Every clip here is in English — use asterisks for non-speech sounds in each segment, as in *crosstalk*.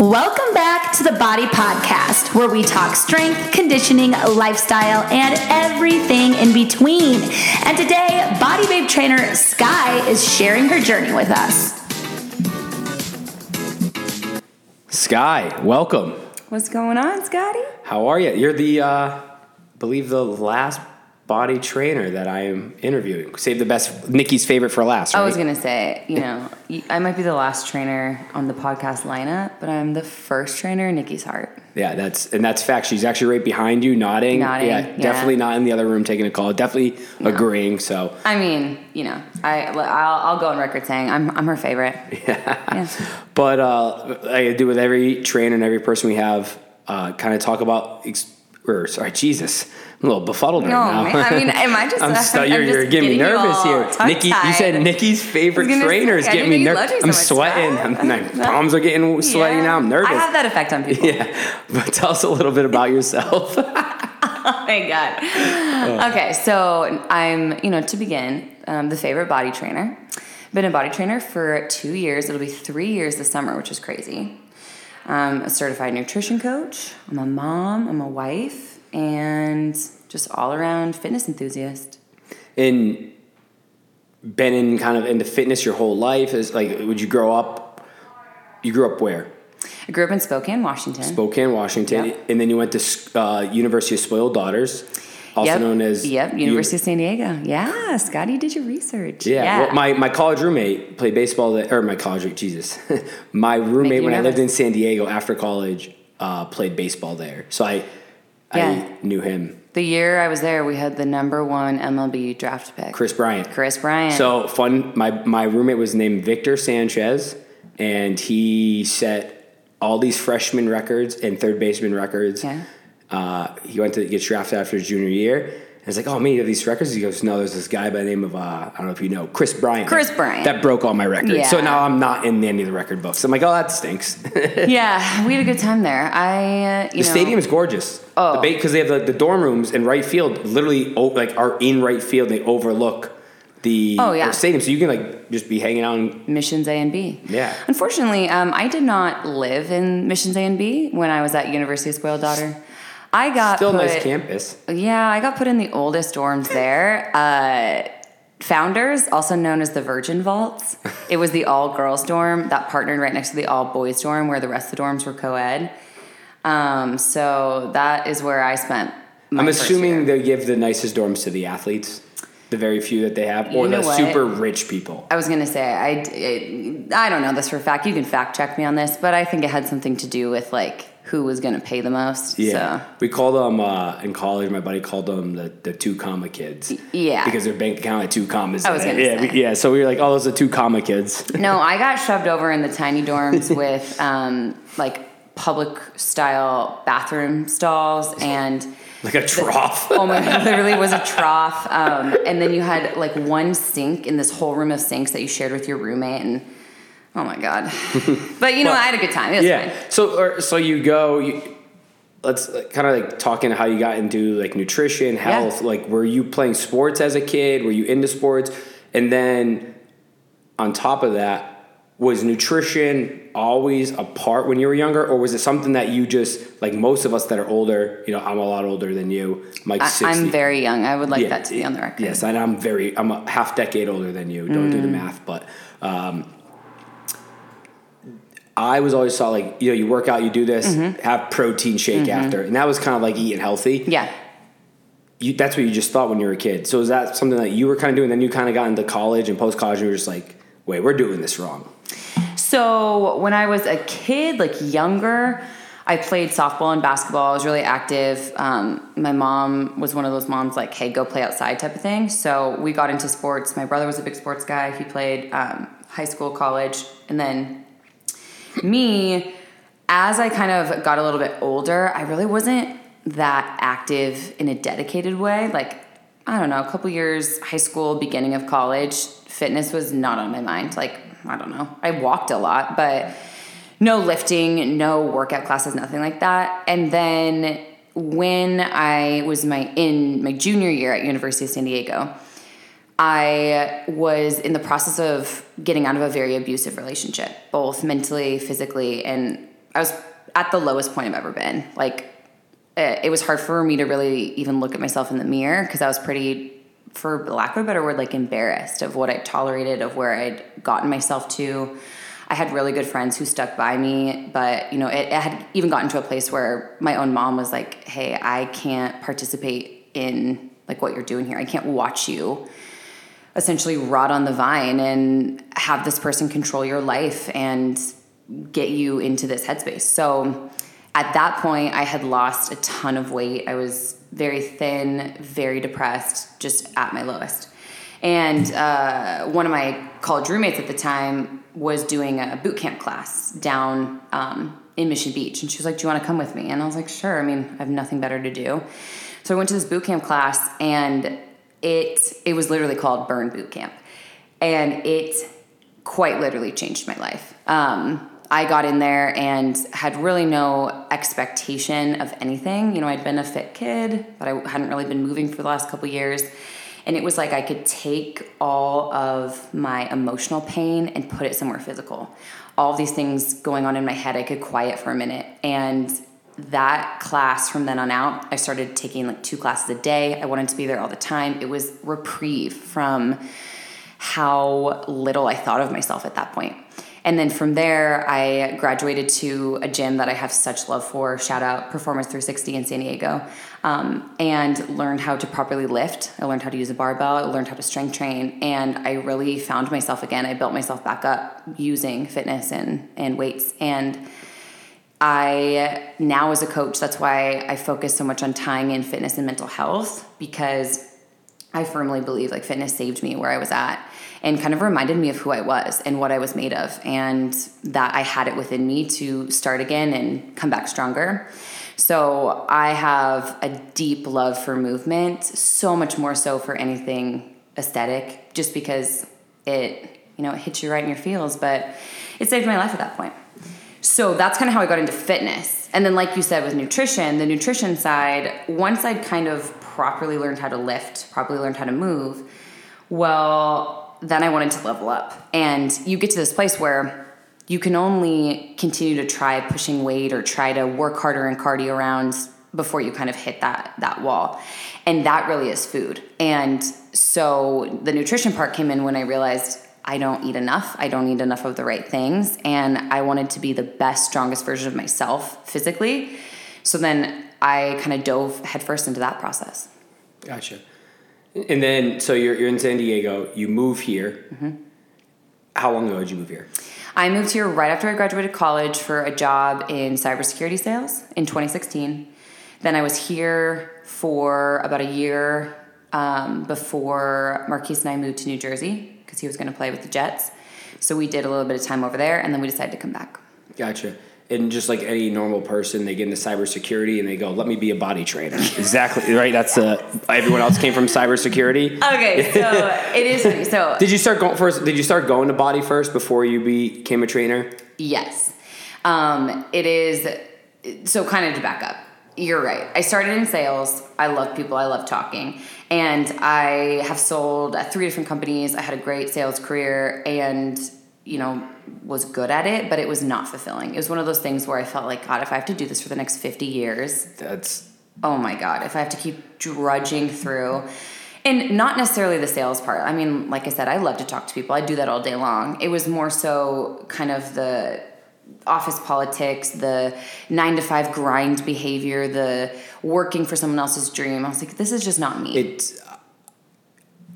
Welcome back to the BODI Podcast, where we talk strength, conditioning, lifestyle, and everything in between. And today, BODI Babe trainer Skye is sharing her journey with us. Skye, welcome. What's going on, Scotty? How are you? You're the, uh, believe the last BODI trainer that I am interviewing. Save the best, Nikki's favorite for last. Right? I was gonna say, you know, I might be the last trainer on the podcast lineup, but I'm the first trainer in Nikki's heart. Yeah, that's and that's fact. She's actually right behind you, nodding. Nodding, Yeah, yeah. definitely not in the other room taking a call. Definitely agreeing. So I mean, you know, I I'll, I'll go on record saying I'm I'm her favorite. *laughs* Yeah. But uh, I do with every trainer and every person we have, uh, kind of talk about. Ex- or sorry, Jesus, I'm a little befuddled right No, now. man. I mean, am I *laughs* just- I'm, stu- I'm you're, just you're getting me getting you nervous here, Nikki. You said. Nikki's favorite I was gonna trainer is getting me didn't know you nervous. I'm so sweating. *laughs* I'm, my palms are getting sweaty Yeah. now. I'm nervous. I have that effect on people. yeah, *laughs* but tell us a little bit about yourself. Oh my god. Okay, so I'm, you know, to begin, um, the favorite BODI trainer. Been a BODI trainer for two years. It'll be three years this summer, which is crazy. I'm a certified nutrition coach. I'm a mom. I'm a wife, and just all around fitness enthusiast. and been in kind of into fitness your whole life. Is like, would you grow up? You grew up where? I grew up in Spokane, Washington. Spokane, Washington, Yep. and then you went to uh, University of Spoiled Daughters, also yep. known as Yep, U- University of San Diego. Yeah, Scotty, did your research. Yeah, Well, my, my college roommate played baseball there, or my college, Jesus. *laughs* my roommate when I lived in San Diego after college uh, played baseball there. So I, Yeah. I knew him, the year I was there, we had the number one MLB draft pick, Kris Bryant. Kris Bryant. So fun. My my roommate was named Victor Sanchez, and he set all these freshman records and third baseman records. Yeah. Uh, he went to get drafted after his junior year. And it's like, oh man, you have these records. He goes, no, there's this guy by the name of uh, I don't know if you know Kris Bryant. Kris Bryant. That broke all my records. So now I'm not in any of the record books. I'm like, oh, that stinks. *laughs* yeah, we had a good time there. I, uh, you know, stadium is gorgeous. Oh. because they have the, the dorm rooms in right field. Literally, o- like are in right field. They overlook the Oh, yeah. stadium, so you can like just be hanging out. And, missions A and B. Yeah. Unfortunately, um, I did not live in missions A and B when I was at University of Spoiled Daughter. I got Still put, nice campus. Yeah, I got put in the oldest dorms there. Uh, Founders, also known as the Virgin Vaults. It was the all girls dorm that partnered right next to the all boys dorm where the rest of the dorms were co ed. Um, so that is where I spent. My I'm assuming they give the nicest dorms to the athletes, the very few that they have, or You know the what? super rich people. I was gonna say I, it, I don't know this for a fact. You can fact check me on this, but I think it had something to do with like who was gonna pay the most. Yeah, So we called them uh, in college. My buddy called them the, the two comma kids. yeah. because their bank account had two commas. I was gonna yeah, say. yeah. So we were like, oh, those are two comma kids. no, I got shoved over in the tiny dorms *laughs* with um, like public style bathroom stalls and. *laughs* like a trough. Oh my god, literally was a *laughs* trough. Um, and then you had like one sink in this whole room of sinks that you shared with your roommate and oh my god. *laughs* But you know, Well, I had a good time. Yeah. fine. So or, so you go. You, let's kind of like talking how you got into like nutrition, health. Like, were you playing sports as a kid? Were you into sports? And then on top of that, was nutrition always a part when you were younger, or was it something that you just like most of us that are older? You know, I'm a lot older than you. I'm I, 60. I'm very young. I would like Yeah, that to be on the record. Yes, and I'm very. I'm a half decade older than you. Don't Mm. do the math, but um, I was always saw like you know you work out, you do this, have protein shake after, and that was kind of like eating healthy. Mm-hmm. Yeah. You, that's what you just thought when you were a kid. So is that something that you were kind of doing? Then you kind of got into college and post college, and you were just like, wait, we're doing this wrong. So when I was a kid, like younger, I played softball and basketball. I was really active. Um, my mom was one of those moms like, "Hey, go play outside" type of thing. So we got into sports. My brother was a big sports guy. He played um, high school, college, and then me. As I kind of got a little bit older, I really wasn't that active in a dedicated way. Like I don't know, a couple years high school, beginning of college, fitness was not on my mind. Like, I don't know. I walked a lot, but no lifting, no workout classes, nothing like that. And then when I was my in my junior year at University of San Diego, I was in the process of getting out of a very abusive relationship, both mentally, physically, and I was at the lowest point I've ever been. Like, it, it was hard for me to really even look at myself in the mirror because I was pretty, for lack of a better word, like embarrassed of what I tolerated, of where I'd gotten myself to. I had really good friends who stuck by me, but you know, it, it had even gotten to a place where my own mom was like, "Hey, I can't participate in like what you're doing here. I can't watch you." Essentially rot on the vine and have this person control your life and get you into this headspace. So at that point, I had lost a ton of weight. I was very thin, very depressed, just at my lowest. And uh, one of my college roommates at the time was doing a boot camp class down um, in Mission Beach. And she was like, Do you want to come with me? And I was like, Sure. I mean, I have nothing better to do. So I went to this boot camp class, and it it was literally called Burn Boot Camp, and it quite literally changed my life. Um, I got in there and had really no expectation of anything. You know, I'd been a fit kid, but I hadn't really been moving for the last couple years. And it was like I could take all of my emotional pain and put it somewhere physical. All these things going on in my head, I could quiet for a minute. And that class from then on out, I started taking like two classes a day. I wanted to be there all the time. It was reprieve from how little I thought of myself at that point. And then from there, I graduated to a gym that I have such love for. Shout out Performance 360 in San Diego. Um, and learned how to properly lift. I learned how to use a barbell. I learned how to strength train. And I really found myself again. I built myself back up using fitness and, and weights. And I now, as a coach, that's why I focus so much on tying in fitness and mental health because I firmly believe like fitness saved me where I was at and kind of reminded me of who I was and what I was made of, and that I had it within me to start again and come back stronger. So I have a deep love for movement, so much more so for anything aesthetic, just because it, you know, it hits you right in your feels, but it saved my life at that point. So that's kind of how I got into fitness. And then, like you said, with nutrition, the nutrition side, once I'd kind of properly learned how to lift, properly learned how to move, well, then I wanted to level up. And you get to this place where you can only continue to try pushing weight or try to work harder in cardio rounds before you kind of hit that that wall. And that really is food. And so the nutrition part came in when I realized I don't eat enough. I don't eat enough of the right things. And I wanted to be the best, strongest version of myself physically. So then I kind of dove headfirst into that process. Gotcha. And then, so you're, you're in San Diego, you move here. Mm-hmm. How long ago did you move here? I moved here right after I graduated college for a job in cybersecurity sales in 2016. Then I was here for about a year um, before Marquise and I moved to New Jersey because he was going to play with the Jets. So we did a little bit of time over there, and then we decided to come back. Gotcha. And just like any normal person, they get into cybersecurity and they go, "Let me be a BODI trainer." *laughs* exactly right. That's uh, *laughs* everyone else came from cybersecurity. Okay, so *laughs* it is. So did you start going first? Did you start going to BODI first before you became a trainer? Yes, um, it is. So kind of to back up, you're right. I started in sales. I love people. I love talking. And I have sold at three different companies. I had a great sales career and, you know, was good at it, but it was not fulfilling. It was one of those things where I felt like, God, if I have to do this for the next 50 years, that's, oh my God, if I have to keep drudging through. And not necessarily the sales part. I mean, like I said, I love to talk to people. I do that all day long. It was more so kind of the office politics, the nine to five grind behavior, the working for someone else's dream. I was like, this is just not me. It's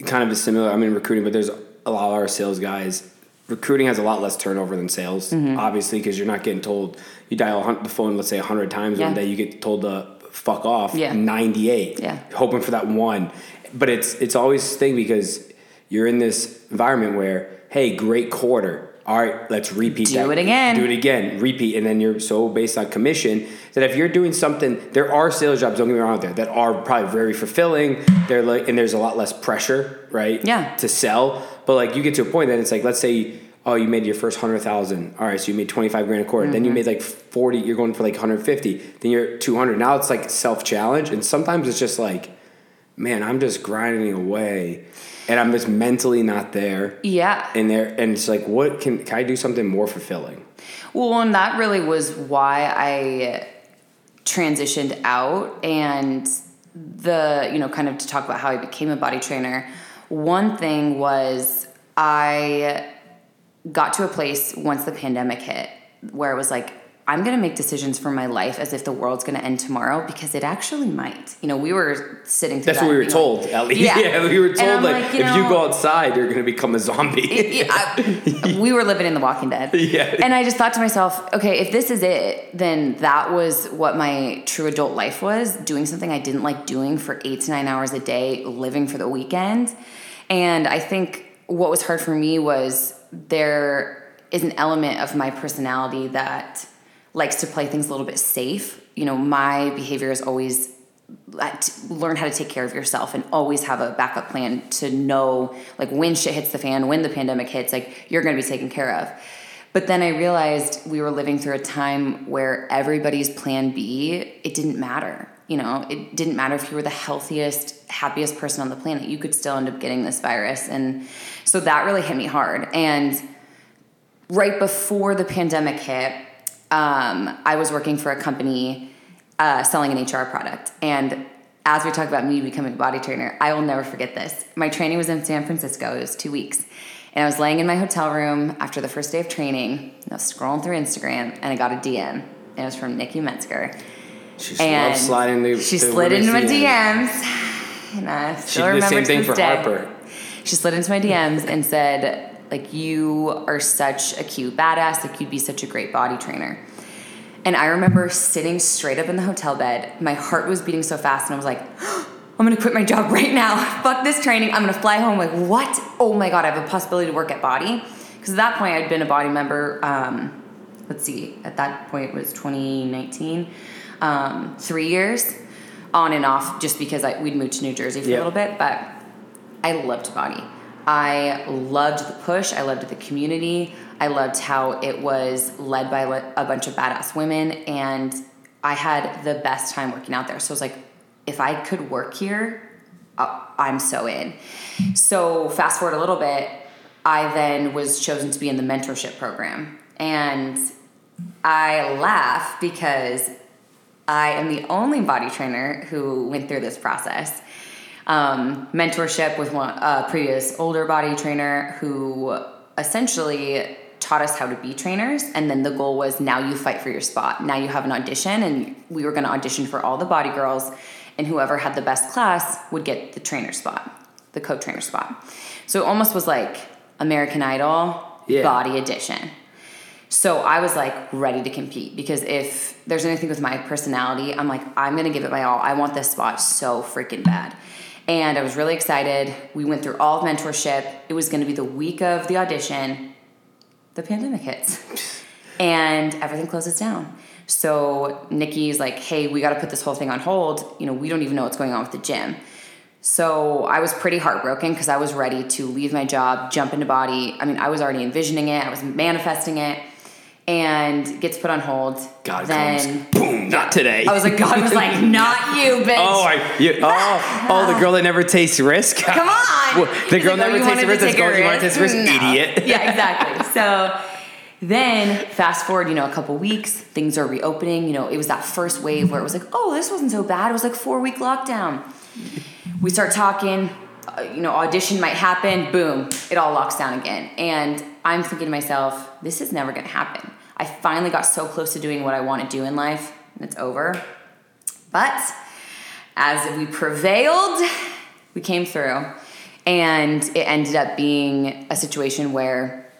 kind of a similar. I'm in recruiting, but there's a lot of our sales guys. Recruiting has a lot less turnover than sales, mm-hmm. obviously, because you're not getting told. You dial the phone, let's say hundred times yeah. one day, you get told to fuck off. Yeah. 98. Yeah. Hoping for that one, but it's it's always thing because you're in this environment where hey, great quarter all right, let's repeat do that. Do it again. Do it again. Repeat. And then you're so based on commission that if you're doing something, there are sales jobs, don't get me wrong, out there that are probably very fulfilling. They're like, and there's a lot less pressure, right? Yeah. To sell. But like you get to a point that it's like, let's say, oh, you made your first hundred thousand. All right, so you made twenty five grand a quarter. Mm-hmm. Then you mm-hmm. made like forty. You're going for like hundred fifty. Then you're two hundred. Now it's like self challenge, and sometimes it's just like, man, I'm just grinding away and I'm just mentally not there. Yeah. And there, and it's like, what can can I do something more fulfilling? Well, and that really was why I transitioned out and the, you know, kind of to talk about how I became a BODI trainer. One thing was I got to a place once the pandemic hit where it was like, I'm going to make decisions for my life as if the world's going to end tomorrow because it actually might. You know, we were sitting. That's what we were told. Like, at least, yeah. *laughs* yeah. we were told like, like you if know, you go outside, you're going to become a zombie. *laughs* it, it, I, *laughs* we were living in The Walking Dead. Yeah. And I just thought to myself, okay, if this is it, then that was what my true adult life was: doing something I didn't like doing for eight to nine hours a day, living for the weekend. And I think what was hard for me was there is an element of my personality that likes to play things a little bit safe. You know, my behavior is always uh, learn how to take care of yourself and always have a backup plan to know like when shit hits the fan, when the pandemic hits, like you're going to be taken care of. But then I realized we were living through a time where everybody's plan B, it didn't matter. You know, it didn't matter if you were the healthiest, happiest person on the planet, you could still end up getting this virus. And so that really hit me hard. And right before the pandemic hit, um, I was working for a company uh, selling an HR product. And as we talk about me becoming a BODI trainer, I will never forget this. My training was in San Francisco, it was two weeks. And I was laying in my hotel room after the first day of training. I was scrolling through Instagram and I got a DM. It was from Nikki Metzger. She and sliding the, She the slid into my DMs. *sighs* And I still she did the same thing for day. Harper. She slid into my DMs and said, like you are such a cute badass. Like you'd be such a great BODI trainer. And i remember sitting straight up in the hotel bed. My heart was beating so fast and i was like *gasps* i'm gonna quit my job *laughs* right now. Fuck this training. I'm gonna fly home. Like what? Oh my god i have a possibility to work at BODI. Because at that point i'd been a BODI member um, let's see at that point it was 2019 um, three years on and off just because I, we'd moved to new jersey for yep. a little bit but i loved BODI I loved the push. I loved the community. I loved how it was led by a bunch of badass women. And I had the best time working out there. So I was like, if I could work here, uh, I'm so in. So fast forward a little bit, I then was chosen to be in the mentorship program. And I laugh because I am the only BODI trainer who went through this process um, mentorship with one a previous older BODI trainer who essentially taught us how to be trainers and then the goal was now you fight for your spot now you have an audition and we were going to audition for all the BODI girls and whoever had the best class would get the trainer spot the co-trainer spot so it almost was like american idol yeah. BODI edition so I was like ready to compete because if there's anything with my personality, I'm like, I'm gonna give it my all. I want this spot so freaking bad. And I was really excited. We went through all of mentorship. It was going to be the week of the audition. The pandemic hits. *laughs* and everything closes down. So Nikki's like, hey, we got to put this whole thing on hold. You know, we don't even know what's going on with the gym. So I was pretty heartbroken because I was ready to leave my job, jump into BODI. I mean, I was already envisioning it, I was manifesting it and gets put on hold. God then, comes, boom, not today. I was like, God was like, *laughs* not you, bitch. Oh, I, you, *laughs* oh, oh, the girl that never tastes risk. Come on. The girl like, never oh, tastes risk. Let's go. You want to taste risk, *laughs* no. idiot. Yeah, exactly. So then fast forward, you know, a couple weeks, things are reopening. You know, it was that first wave where it was like, oh, this wasn't so bad. It was like four week lockdown. We start talking. Uh, you know, audition might happen. Boom, it all locks down again, and I'm thinking to myself, this is never going to happen. I finally got so close to doing what I want to do in life, and it's over. But as we prevailed, we came through, and it ended up being a situation where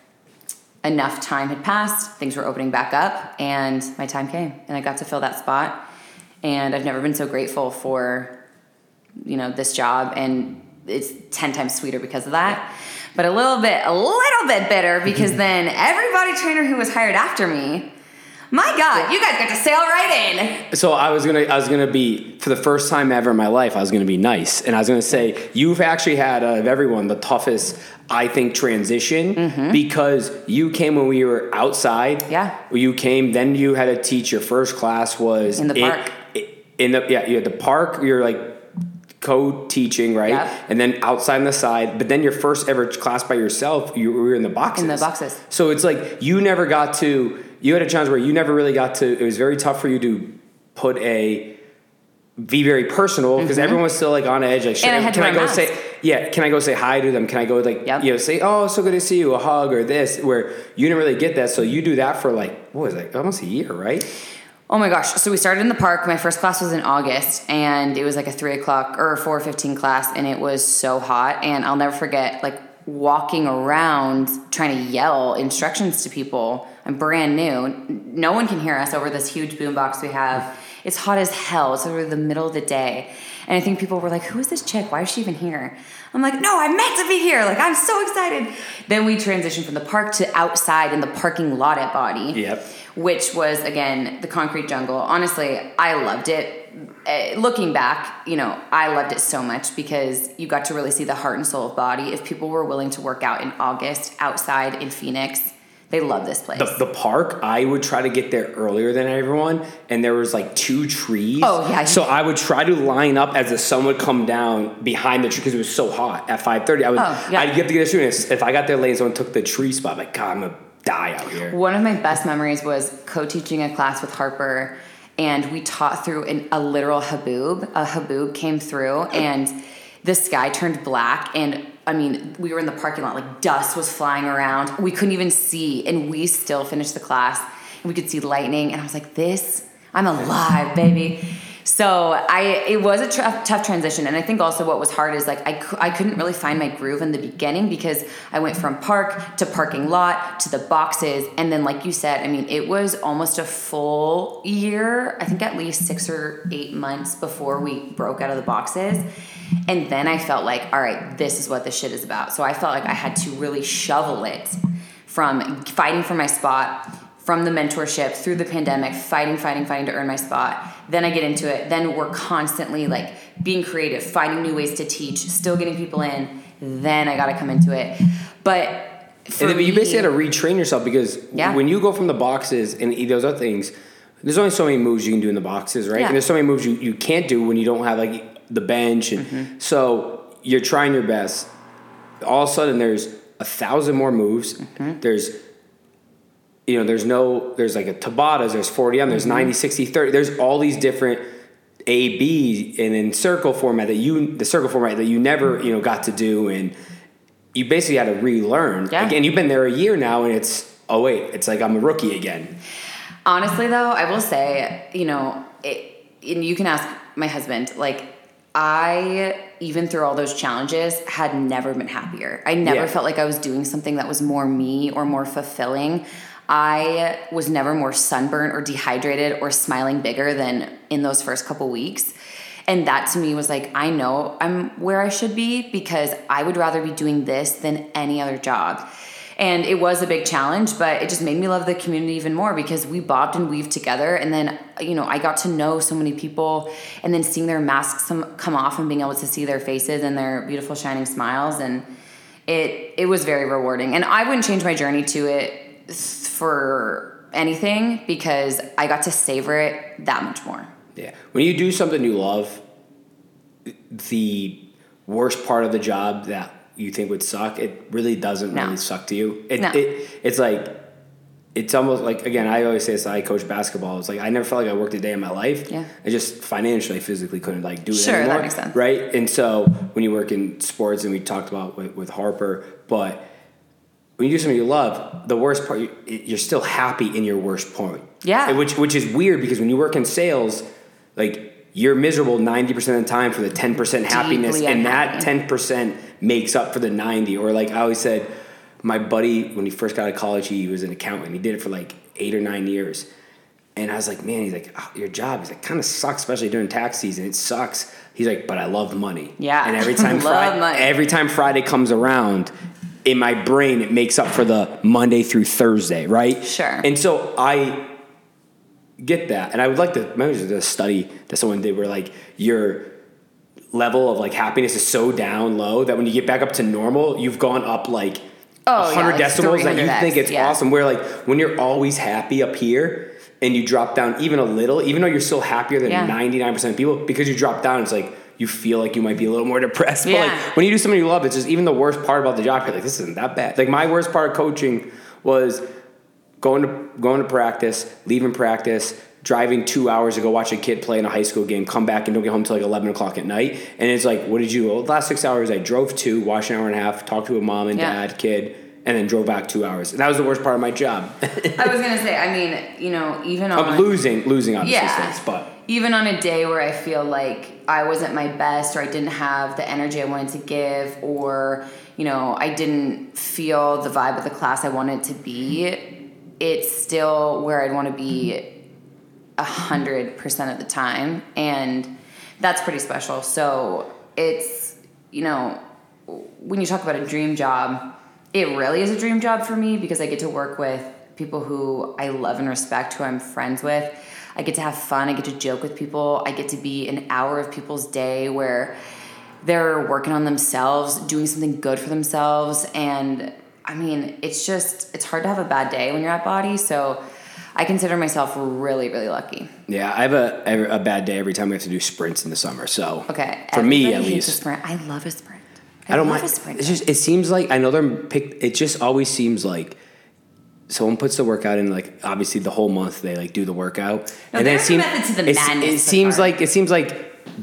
enough time had passed, things were opening back up, and my time came, and I got to fill that spot. And I've never been so grateful for, you know, this job, and it's ten times sweeter because of that but a little bit, a little bit bitter because *laughs* then everybody trainer who was hired after me, my God, you guys got to sail right in. So I was gonna, I was gonna be for the first time ever in my life, I was gonna be nice, and I was gonna say you've actually had uh, of everyone the toughest, I think, transition mm-hmm. because you came when we were outside. Yeah. You came, then you had to teach. Your first class was in the park. in the yeah, you had the park. You're like co-teaching, right? Yep. And then outside on the side. But then your first ever class by yourself, you were in the boxes. In the boxes. So it's like you never got to you had a challenge where you never really got to. It was very tough for you to put a be very personal because everyone was still like on edge. Like, Mm-hmm. And I had to can I go mask. say yeah? Can I go say hi to them? Can I go like Yep. you know say oh so good to see you a hug or this where you didn't really get that so you do that for like what was it almost a year right? Oh my gosh! So we started in the park. My first class was in August, and it was like a three o'clock or four fifteen class, and it was so hot. And I'll never forget like walking around trying to yell instructions to people. I'm brand new. No one can hear us over this huge boombox we have. It's hot as hell. It's over the middle of the day, and I think people were like, "Who is this chick? Why is she even here?" I'm like, "No, I'm meant to be here. Like I'm so excited." Then we transitioned from the park to outside in the parking lot at BODI Yep. Which was again the concrete jungle. Honestly, I loved it. Uh, looking back, you know, I loved it so much because you got to really see the heart and soul of BODI. If people were willing to work out in August outside in Phoenix, they love this place. The, the park, I would try to get there earlier than everyone, and there was like two trees. Oh, yeah. So I would try to line up as the sun would come down behind the tree because it was so hot at five thirty. I would, Oh, yeah. I'd get to get a and If I got there late, and someone took the tree spot. I'm like God, I'm gonna die out here. One of my best memories was co-teaching a class with Harper, and we taught through an, a literal haboob. A haboob came through, and the sky turned black. And I mean, we were in the parking lot, like dust was flying around. We couldn't even see, and we still finished the class. We could see lightning, and I was like, "This, I'm alive, baby." So I, it was a tough, tough transition, and I think also what was hard is like I, I couldn't really find my groove in the beginning because I went from park to parking lot to the boxes, and then like you said, I mean it was almost a full year. I think at least six or eight months before we broke out of the boxes, and then I felt like, all right, this is what this shit is about. So I felt like I had to really shovel it from fighting for my spot from the mentorship through the pandemic, fighting, fighting, fighting to earn my spot. Then I get into it. Then we're constantly like being creative, finding new ways to teach, still getting people in. Then I got to come into it. But for And then, but you me- basically had to retrain yourself because Yeah. when you go from the boxes and those other things, there's only so many moves you can do in the boxes, right? Yeah. And there's so many moves you, you can't do when you don't have like the bench, and Mm-hmm. so you're trying your best. All of a sudden, there's a thousand more moves. Mm-hmm. There's you know, there's no, there's like a Tabatas, there's 40 on, Mm-hmm. there's 90, 60, 30. There's all these different A, B, and in circle format that you, the circle format that you never, you know, got to do. And you basically had to relearn. Yeah. Again, you've been there a year now and it's, oh wait, it's like I'm a rookie again. Honestly, though, I will say, you know, it, and you can ask my husband, like, I, even through all those challenges, had never been happier. I never Yeah. felt like I was doing something that was more me or more fulfilling. I was never more sunburned or dehydrated or smiling bigger than in those first couple weeks. And that to me was like, I know I'm where I should be because I would rather be doing this than any other job. And it was a big challenge, but it just made me love the community even more because we bobbed and weaved together. And then, you know, I got to know so many people and then seeing their masks come off and being able to see their faces and their beautiful shining smiles. And it, it was very rewarding. And I wouldn't change my journey to it for anything because I got to savor it that much more. Yeah. When you do something you love, the worst part of the job that you think would suck, it really doesn't No. really suck to you. It, No. it it's like it's almost like again, I always say this, I coach basketball. It's like I never felt like I worked a day in my life. Yeah. I just financially, physically couldn't like do it Sure, that makes sense. Right? And so when you work in sports and we talked about with, with Harper, but when you do something you love, the worst part, you- you're still happy in your worst point. Yeah. Which which is weird because when you work in sales, like you're miserable ninety percent of the time for the ten percent happiness, Deeply and that ten percent makes up for the ninety. Or like I always said, my buddy when he first got out of college, he was an accountant. He did it for like eight or nine years. And I was like, man, he's like, oh, your job is like kind of sucks, especially during tax season. It sucks. He's like, but I love money. Yeah. And every *laughs* time Friday, money. every time Friday comes around, in my brain, it makes up for the Monday through Thursday, right? Sure. And so I get that, and I would like to. Maybe there's a study that someone did where like your level of like happiness is so down low that when you get back up to normal, you've gone up like Oh, yeah, 100 like decibels that you 300x, think it's yeah. awesome. Where like when you're always happy up here and you drop down even a little, even though you're still happier than Yeah. 99% of people, because you drop down, it's like you feel like you might be a little more depressed. *laughs* But Yeah. like when you do something you love, it's just even the worst part about the job, you're like, this isn't that bad. Like my worst part of coaching was going to going to practice, leaving practice, driving two hours to go watch a kid play in a high school game, come back and don't get home till like eleven o'clock at night. And it's like, what did you? Well, the last six hours, I drove two, watched an hour and a half, talked to a mom and Yeah. dad, kid, and then drove back two hours. And that was the worst part of my job. *laughs* I was gonna say, I mean, you know, even on losing, losing obviously Yeah. things, but even on a day where I feel like I wasn't my best or I didn't have the energy I wanted to give or you know I didn't feel the vibe of the class I wanted to be, it's still where I'd want to be a hundred percent of the time, and that's pretty special. So it's you know when you talk about a dream job, it really is a dream job for me because I get to work with people who I love and respect, who I'm friends with. I get to have fun. I get to joke with people. I get to be an hour of people's day where they're working on themselves, doing something good for themselves. And I mean, it's just, it's hard to have a bad day when you're at BODI. So I consider myself really, really lucky. yeah, I have a a bad day every time we have to do sprints in the summer. So Okay. for me at a least, sprint. I love a sprint. I don't love mind. a sprint. It's just it seems like I know they're picked. It just always seems like someone puts the workout in. Like obviously the whole month they like do the workout, No, and then it seems method the it's- it seems like it seems like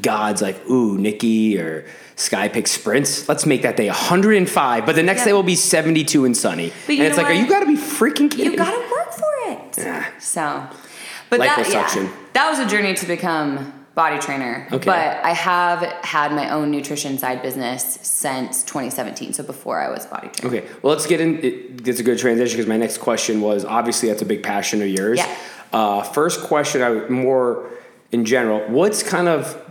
God's like ooh Nikki or Skye pick sprints. Let's make that day 105, but the next Yeah. day will be 72 and sunny. And it's like, are you got to be freaking kidding? You gotta work for it. Yeah. So, but that yeah, that was a journey to become BODI trainer. Okay. But I have had my own nutrition side business since 2017. So before I was BODI trainer. Okay, well, let's get in. It, it's a good transition because my next question was obviously that's a big passion of yours. Yeah. Uh, first question, I more in general, what's kind of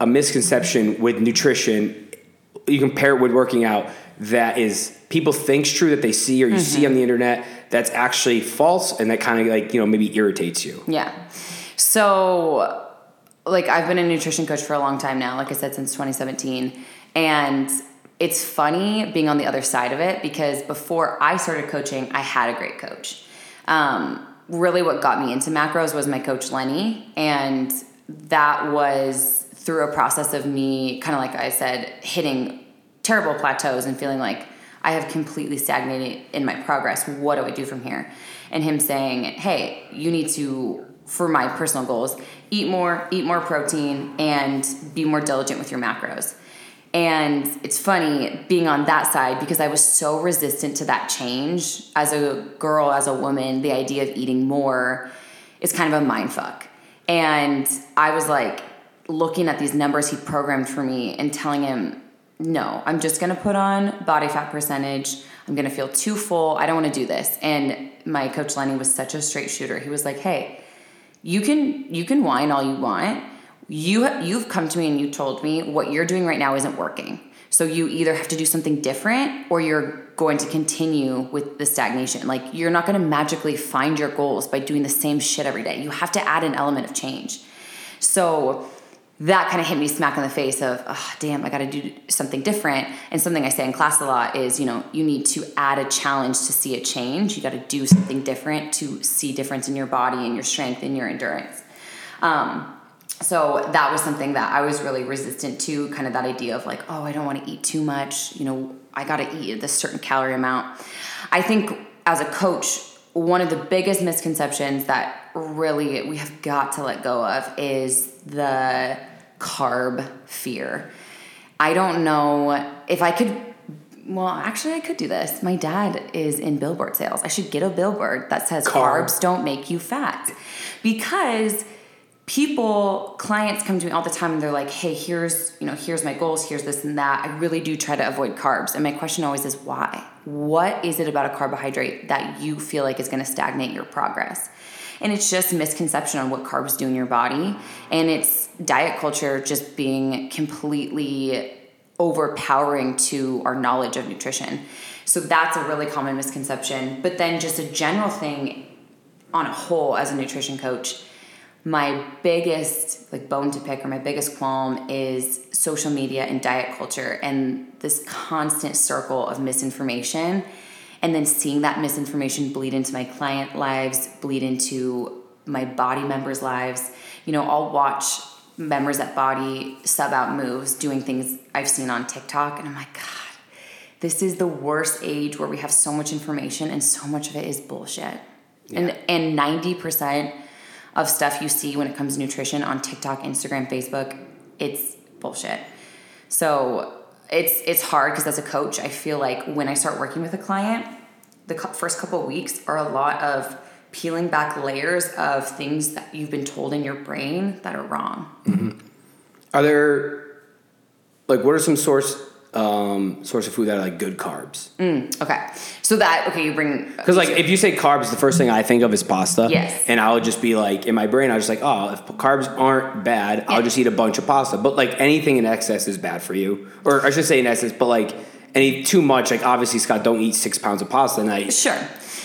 a misconception with nutrition? You compare it with working out that is people think's true that they see or you see on the internet that's actually false and that kind of like you know maybe irritates you. Yeah. So, like, I've been a nutrition coach for a long time now, like I said, since 2017. And it's funny being on the other side of it because before I started coaching, I had a great coach. Um, really, what got me into macros was my coach, Lenny. And that was through a process of me, kind of like I said, hitting terrible plateaus and feeling like I have completely stagnated in my progress. What do I do from here? And him saying, hey, you need to, for my personal goals, eat more, eat more protein, and be more diligent with your macros. And it's funny being on that side because I was so resistant to that change. As a girl, as a woman, the idea of eating more is kind of a mind fuck. And I was like looking at these numbers he programmed for me and telling him, no, I'm just gonna put on body fat percentage. I'm gonna feel too full. I don't wanna do this. And my coach Lenny was such a straight shooter. He was like, hey, you can you can whine all you want. You you've come to me and you told me what you're doing right now isn't working. So you either have to do something different or you're going to continue with the stagnation. Like you're not going to magically find your goals by doing the same shit every day. You have to add an element of change. So that kind of hit me smack in the face of, oh, damn, I got to do something different. And something I say in class a lot is, you know, you need to add a challenge to see a change. You got to do something different to see difference in your body and your strength and your endurance. Um, so that was something that I was really resistant to, kind of that idea of like, oh, I don't want to eat too much. You know, I got to eat this certain calorie amount. I think as a coach, one of the biggest misconceptions that really we have got to let go of is the carb fear. I don't know if I could. Well, actually, I could do this. My dad is in billboard sales. I should get a billboard that says Carb. carbs don't make you fat because people clients come to me all the time and they're like hey here's you know here's my goals here's this and that i really do try to avoid carbs and my question always is why what is it about a carbohydrate that you feel like is going to stagnate your progress and it's just misconception on what carbs do in your body. And it's diet culture just being completely overpowering to our knowledge of nutrition. So that's a really common misconception. But then just a general thing on a whole as a nutrition coach my biggest like bone to pick or my biggest qualm is social media and diet culture and this constant circle of misinformation and then seeing that misinformation bleed into my client lives bleed into my BODI members lives you know i'll watch members at BODI sub out moves doing things i've seen on tiktok and i'm like god this is the worst age where we have so much information and so much of it is bullshit Yeah. And and ninety percent of stuff you see when it comes to nutrition on TikTok, Instagram, Facebook, it's bullshit. So it's it's hard because as a coach, I feel like when I start working with a client, the first couple weeks are a lot of peeling back layers of things that you've been told in your brain that are wrong. Mm-hmm. Are there like what are some source um, source of food that are like good carbs? Okay, so that okay, you bring Because like if you say carbs, the first thing I think of is pasta. Yes. And I would just be like in my brain, I was just like, oh, if carbs aren't bad, I'll Yeah. just eat a bunch of pasta. But like anything in excess is bad for you, or I should say in excess, but like any too much, like obviously Scott, don't eat six pounds of pasta a night. sure.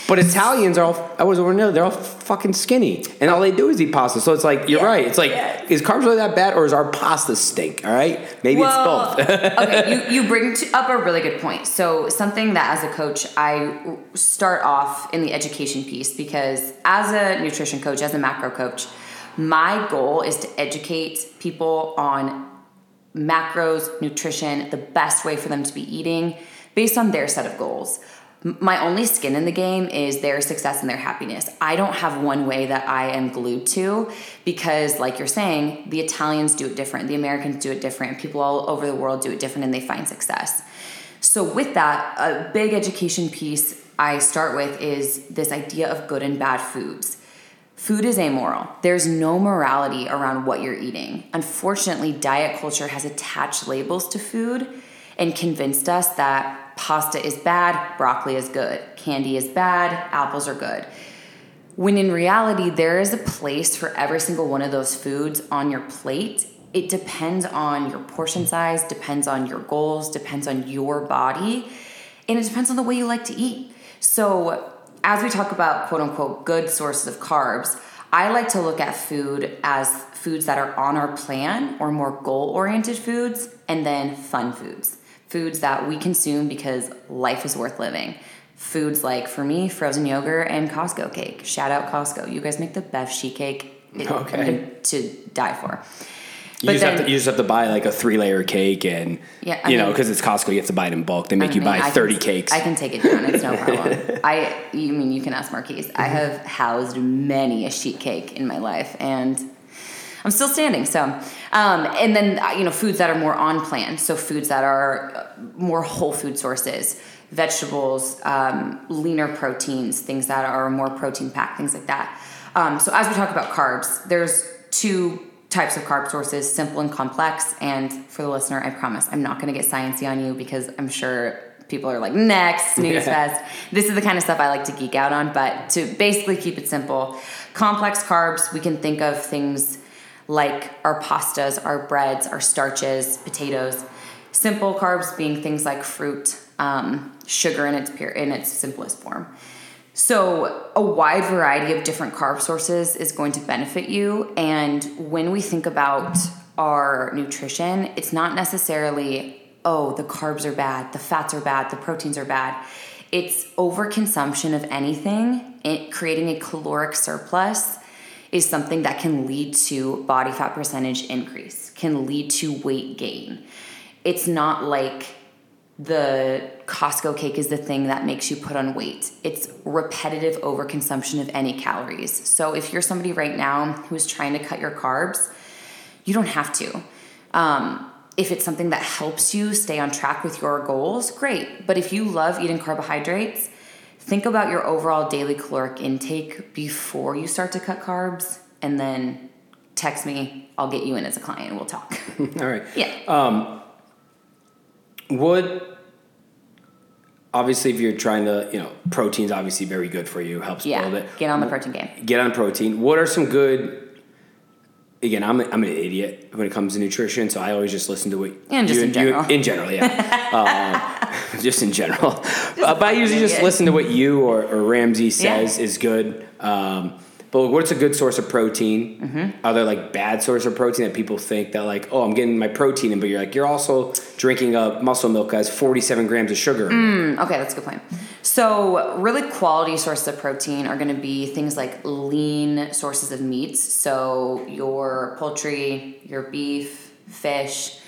But Italians are all I was over there, they're all fucking skinny, and all they do is eat pasta. So it's like you're Yeah. right. It's like Yeah. is carbs really that bad, or is our pasta stink? All right, maybe Well, it's both. okay, you, *laughs* you bring to, up a really good point. So, something that as a coach, I start off in the education piece because as a nutrition coach, as a macro coach, my goal is to educate people on macros, nutrition, the best way for them to be eating based on their set of goals. My only skin in the game is their success and their happiness. I don't have one way that I am glued to because, like you're saying, the Italians do it different, the Americans do it different, people all over the world do it different and they find success. So, with that, a big education piece I start with is this idea of good and bad foods. Food is amoral. There's no morality around what you're eating. Unfortunately, diet culture has attached labels to food and convinced us that pasta is bad, broccoli is good, candy is bad, apples are good. When in reality, there is a place for every single one of those foods on your plate. It depends on your portion size, depends on your goals, depends on your body, and it depends on the way you like to eat. So, as we talk about quote unquote good sources of carbs, I like to look at food as foods that are on our plan or more goal oriented foods, and then fun foods. Foods that we consume because life is worth living. Foods like, for me, frozen yogurt and Costco cake. Shout out Costco. You guys make the best sheet cake Okay. to die for. You just, have then- to, you just have to buy like a three layer cake, and Yeah, I you know, because it's Costco, you have to buy it in bulk. They make I you mean, buy I can- thirty cakes. I can take it down. It's no *laughs* problem. I, you mean you can ask Marquise. I Mm-hmm. have housed many a sheet cake in my life, and I'm still standing. So, um, and then uh, you know, foods that are more on plan. So foods that are uh, more whole food sources, vegetables, um, leaner proteins, things that are more protein packed, things like that. Um, so as we talk about carbs, there's two types of carb sources, simple and complex. And for the listener, I promise I'm not going to get sciencey on you because I'm sure people are like, next, *laughs* snooze fest. This is the kind of stuff I like to geek out on. But to basically keep it simple, complex carbs, we can think of things like our pastas, our breads, our starches, potatoes. Simple carbs being things like fruit, um, sugar in its pure, in its simplest form. So, a wide variety of different carb sources is going to benefit you. And when we think about our nutrition, it's not necessarily, oh, the carbs are bad, the fats are bad, the proteins are bad. It's overconsumption of anything, it, creating a caloric surplus is something that can lead to body fat percentage increase, can lead to weight gain. It's not like the Costco cake is the thing that makes you put on weight. It's repetitive overconsumption of any calories. So if you're somebody right now who's trying to cut your carbs, you don't have to. Um, if it's something that helps you stay on track with your goals, great. But if you love eating carbohydrates, think about your overall daily caloric intake before you start to cut carbs and then text me. I'll get you in as a client and we'll talk. *laughs* All right. yeah. um, Would obviously if you're trying to, you know, protein's obviously very good for you, helps yeah. build it. Get on the protein game. Get on protein. What are some good? Again, I'm, a, I'm an idiot when it comes to nutrition, so I always just listen to what And just you, in you- general. in general, yeah, uh, *laughs* just in general. *laughs* Uh, but I usually just listen to what you or, or Ramsey says is good. Um, but what's a good source of protein? Mm-hmm. Are there like bad source of protein that people think that like, oh, I'm getting my protein in, but you're like, you're also drinking a muscle milk that has 47 grams of sugar. in it. Okay, that's a good point. So, really quality sources of protein are going to be things like lean sources of meats. So, your poultry, your beef, fish,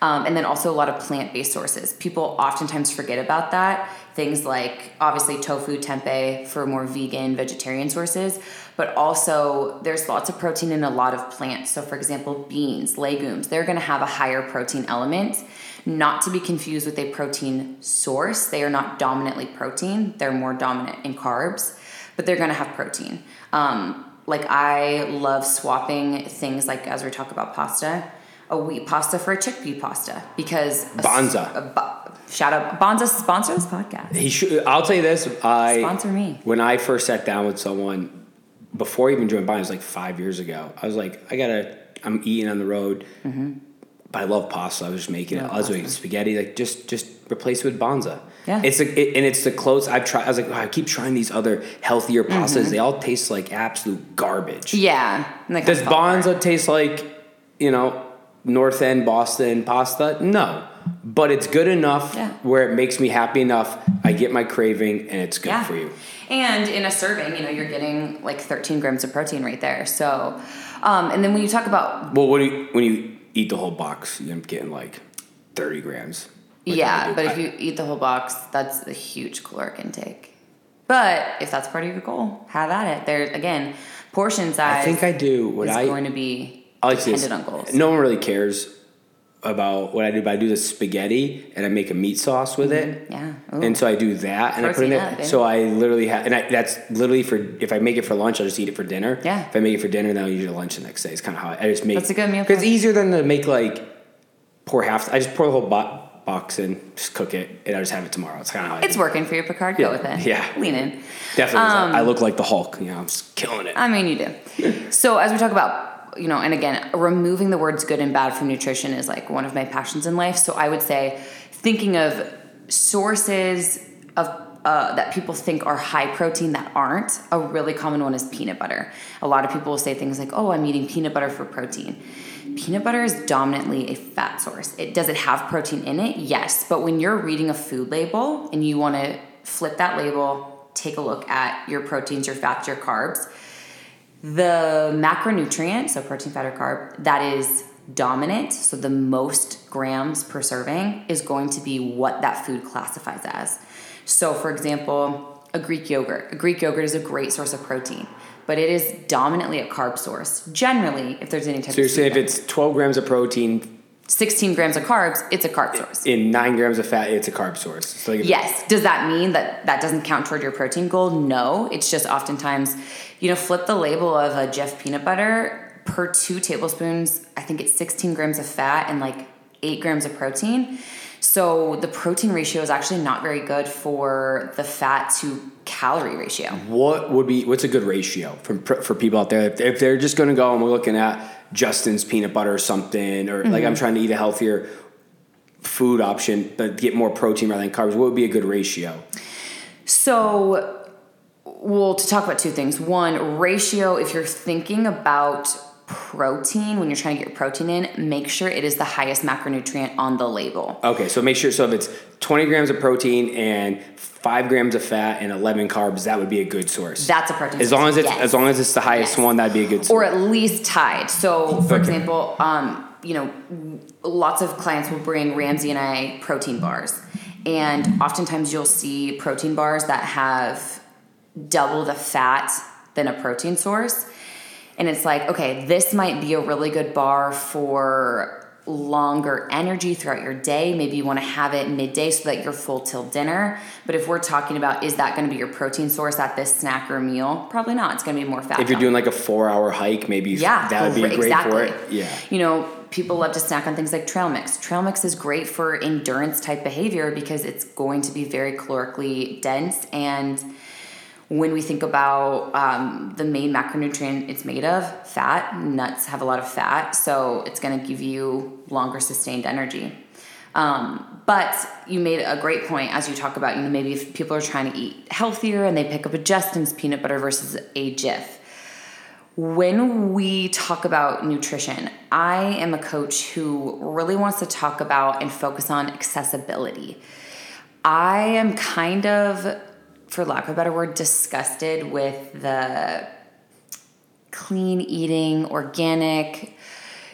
um, and then also a lot of plant based sources. People oftentimes forget about that. things like obviously tofu, tempeh for more vegan, vegetarian sources, but also there's lots of protein in a lot of plants. So, for example, beans, legumes, they're going to have a higher protein element. Not to be confused with a protein source. They are not dominantly protein, they're more dominant in carbs, but they're going to have protein. Um, like, I love swapping things like, as we talk about pasta, a wheat pasta for a chickpea pasta because Banza. a ba- shout out Banza sponsor this podcast. He should. I'll tell you this. I Sponsor me. When I first sat down with someone before I even joined BODI, it was like five years ago. I was like, I gotta. I'm eating on the road, but I love pasta. I was just making it. I was making spaghetti. Like just just replace it with Banza. Yeah. It's a, it, and it's the close I've tried. I was like, oh, I keep trying these other healthier pastas. They all taste like absolute garbage. Yeah. Does apart. Banza taste like, you know, North End Boston pasta? No. But it's good enough Yeah. where it makes me happy enough. I get my craving and it's good Yeah. for you. And in a serving, you know, you're getting like 13 grams of protein right there. So, um, and then when you talk about Well, what do you, when you eat the whole box, you end up getting like 30 grams. Like yeah, but if you eat the whole box, that's a huge caloric intake. But if that's part of your goal, have at it. There again, portion size. I think I do. What is I, going to be I like dependent on goals. No one really cares about what I do, but I do the spaghetti and I make a meat sauce with it. Yeah. Ooh. And so I do that, and I put it in Protein there. up, so I literally have, and I, that's literally for if I make it for lunch, I'll just eat it for dinner. Yeah. If I make it for dinner, then I'll eat it for lunch the next day. It's kind of how I, I just make. That's a good meal Because it's easier than to make like pour half. I just pour the whole bo- box in, just cook it, and I just have it tomorrow. It's kind of how I it's working for you, Picard. Yeah. Go with it. Yeah. Lean in. Definitely, Um, I look like the Hulk. You know, I'm just killing it. I mean, you do. So as we talk about, you know, and again, removing the words good and bad from nutrition is like one of my passions in life. So I would say, thinking of sources of uh, that people think are high protein that aren't. A really common one is peanut butter. A lot of people will say things like, "Oh, I'm eating peanut butter for protein." Peanut butter is dominantly a fat source. It does it have protein in it? Yes, but when you're reading a food label and you want to flip that label, take a look at your proteins, your fats, your carbs, the macronutrient, so protein, fat, or carb, that is dominant, so the most grams per serving, is going to be what that food classifies as. So, for example, a Greek yogurt. A Greek yogurt is a great source of protein, but it is dominantly a carb source. Generally, if there's any type so you're saying if it's 12 grams of protein 16 grams of carbs, it's a carb source. in nine grams of fat, it's a carb source. So like Yes. Does that mean that that doesn't count toward your protein goal? No. It's just oftentimes, you know, flip the label of a Jif peanut butter per two tablespoons. I think it's 16 grams of fat and like eight grams of protein. So the protein ratio is actually not very good for the fat to calorie ratio. What would be what's a good ratio for for people out there if, they're just going to go and we're looking at Justin's peanut butter or something or like Mm-hmm. I'm trying to eat a healthier food option but get more protein rather than carbs. What would be a good ratio? So, well, to talk about two things. One, ratio, if you're thinking about protein, when you're trying to get your protein in, make sure it is the highest macronutrient on the label. Okay, so make sure so if it's 20 grams of protein and five grams of fat and 11 carbs, that would be a good source. That's a protein as long as it's yes. as long as it's the highest Yes. one, that'd be a good source. Or at least tied. So, for Okay. example, um, you know, lots of clients will bring Ramsey and I protein bars. And oftentimes you'll see protein bars that have double the fat than a protein source. And it's like, okay, this might be a really good bar for longer energy throughout your day. Maybe you want to have it midday so that you're full till dinner. But if we're talking about is that going to be your protein source at this snack or meal? Probably not. It's going to be more fat. if you're doing like a four hour hike, maybe Yeah, that would be great- exactly. for it. Yeah. You know, people love to snack on things like trail mix. Trail mix is great for endurance type behavior because it's going to be very calorically dense. And when we think about um, the main macronutrient it's made of, fat, nuts have a lot of fat, so it's going to give you longer sustained energy. Um, but you made a great point as you talk about, you know, maybe if people are trying to eat healthier and they pick up a Justin's peanut butter versus a Jif when we talk about nutrition, I am a coach who really wants to talk about and focus on accessibility. I am kind of, for lack of a better word, disgusted with the clean eating, organic,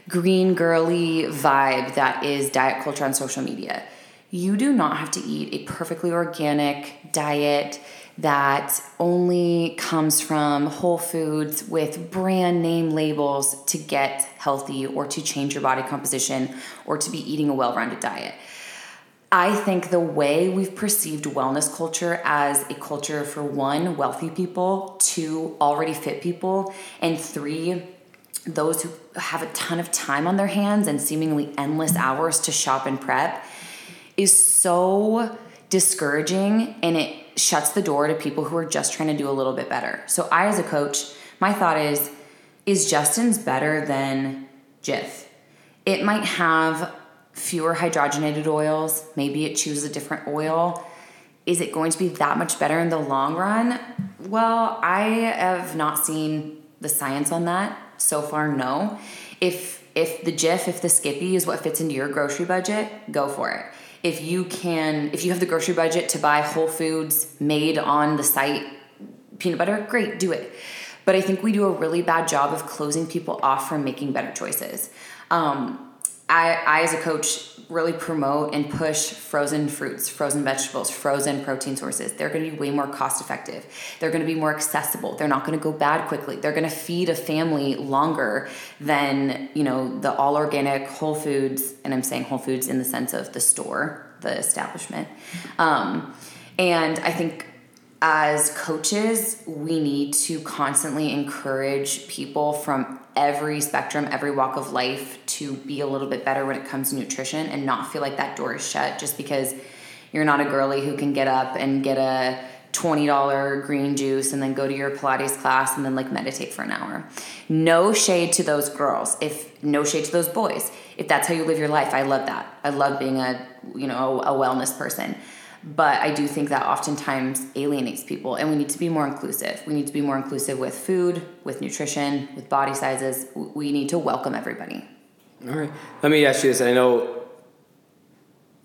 green girly vibe that is diet culture on social media. you do not have to eat a perfectly organic diet that only comes from Whole Foods with brand name labels to get healthy or to change your body composition or to be eating a well rounded diet. I think the way we've perceived wellness culture as a culture for one, wealthy people, two, already fit people, and three, those who have a ton of time on their hands and seemingly endless hours to shop and prep is so discouraging and it shuts the door to people who are just trying to do a little bit better. So I as a coach, my thought is is Justin's better than Jif? It might have fewer hydrogenated oils, maybe it chooses a different oil. Is it going to be that much better in the long run? Well, I have not seen the science on that so far. No. If if the Jif, if the Skippy is what fits into your grocery budget, go for it if you can if you have the grocery budget to buy whole foods made on the site peanut butter great do it but i think we do a really bad job of closing people off from making better choices um, I, I as a coach really promote and push frozen fruits frozen vegetables frozen protein sources. They're going to be way more cost effective they're going to be more accessible. They're not going to go bad quickly. They're going to feed a family longer than you know the all organic whole foods and i'm saying whole foods in the sense of the store the establishment. Um, and i think as coaches, we need to constantly encourage people from every spectrum, every walk of life to be a little bit better when it comes to nutrition and not feel like that door is shut just because you're not a girly who can get up and get a $20 green juice and then go to your Pilates class and then like meditate for an hour. No shade to those girls. If no shade to those boys. If that's how you live your life, I love that. I love being a, you know, a wellness person but I do think that oftentimes alienates people, and we need to be more inclusive. We need to be more inclusive with food, with nutrition, with BODI sizes. We need to welcome everybody. All right. Let me ask you this. I know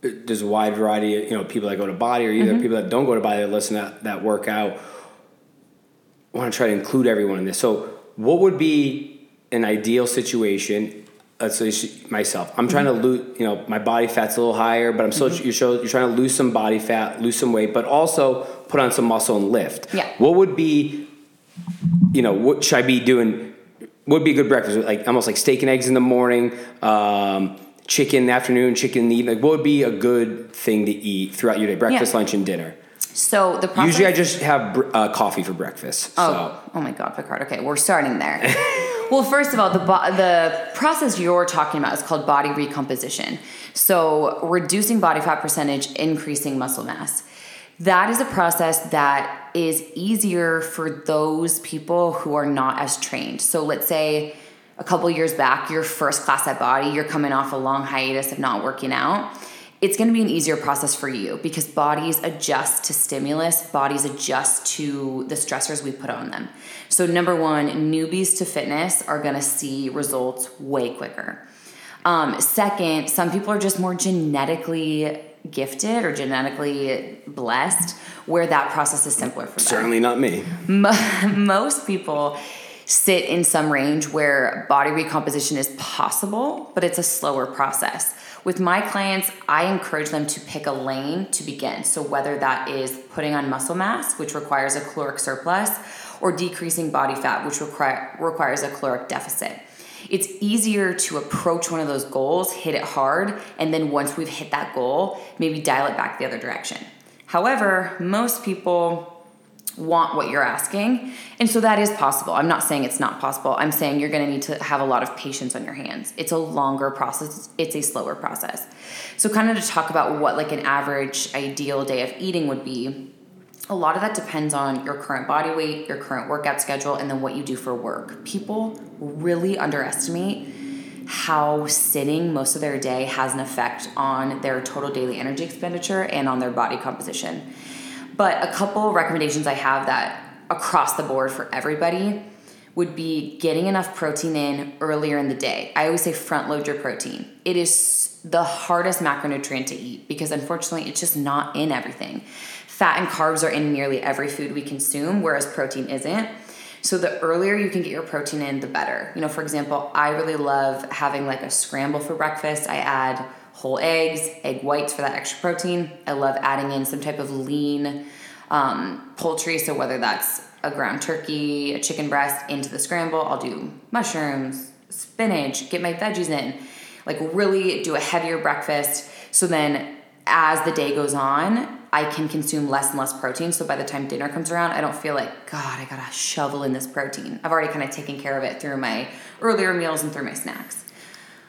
there's a wide variety of you know people that go to BODI or either mm-hmm. people that don't go to body that listen to that, that work out. I want to try to include everyone in this. So, what would be an ideal situation let's say myself. I'm trying to lose, you know, my body fat's a little higher, but I'm still mm-hmm. you're, show, you're trying to lose some body fat, lose some weight, but also put on some muscle and lift. Yeah. What would be, you know, what should I be doing? Would be a good breakfast, like almost like steak and eggs in the morning, um, chicken in the afternoon, chicken in the evening. Like, what would be a good thing to eat throughout your day? Breakfast, yeah. lunch, and dinner. So the process, usually I just have uh, coffee for breakfast. Oh, so. oh my God, Picard. Okay, we're starting there. *laughs* Well, first of all, the bo- the process you're talking about is called BODI recomposition. So, reducing body fat percentage, increasing muscle mass. That is a process that is easier for those people who are not as trained. So, let's say a couple years back, you're first class at body, you're coming off a long hiatus of not working out it's going to be an easier process for you because bodies adjust to stimulus, bodies adjust to the stressors we put on them. So, number one, newbies to fitness are going to see results way quicker. Um, second, some people are just more genetically gifted or genetically blessed where that process is simpler for them. Certainly not me. *laughs* Most people sit in some range where body recomposition is possible, but it's a slower process. With my clients, I encourage them to pick a lane to begin. So, whether that is putting on muscle mass, which requires a caloric surplus, or decreasing body fat, which require, requires a caloric deficit. It's easier to approach one of those goals, hit it hard, and then once we've hit that goal, maybe dial it back the other direction. However, most people want what you're asking. And so that is possible. I'm not saying it's not possible. I'm saying you're going to need to have a lot of patience on your hands. It's a longer process, it's a slower process. So kind of to talk about what like an average ideal day of eating would be, a lot of that depends on your current body weight, your current workout schedule, and then what you do for work. People really underestimate how sitting most of their day has an effect on their total daily energy expenditure and on their body composition. But a couple recommendations I have that across the board for everybody would be getting enough protein in earlier in the day. I always say front load your protein. It is the hardest macronutrient to eat because unfortunately it's just not in everything. Fat and carbs are in nearly every food we consume, whereas protein isn't. So the earlier you can get your protein in, the better. You know, for example, I really love having like a scramble for breakfast. I add whole eggs, egg whites for that extra protein. I love adding in some type of lean um, poultry. So whether that's a ground turkey, a chicken breast into the scramble, I'll do mushrooms, spinach, get my veggies in, like really do a heavier breakfast. So then as the day goes on, I can consume less and less protein. So by the time dinner comes around, I don't feel like, God, I gotta shovel in this protein. I've already kind of taken care of it through my earlier meals and through my snacks.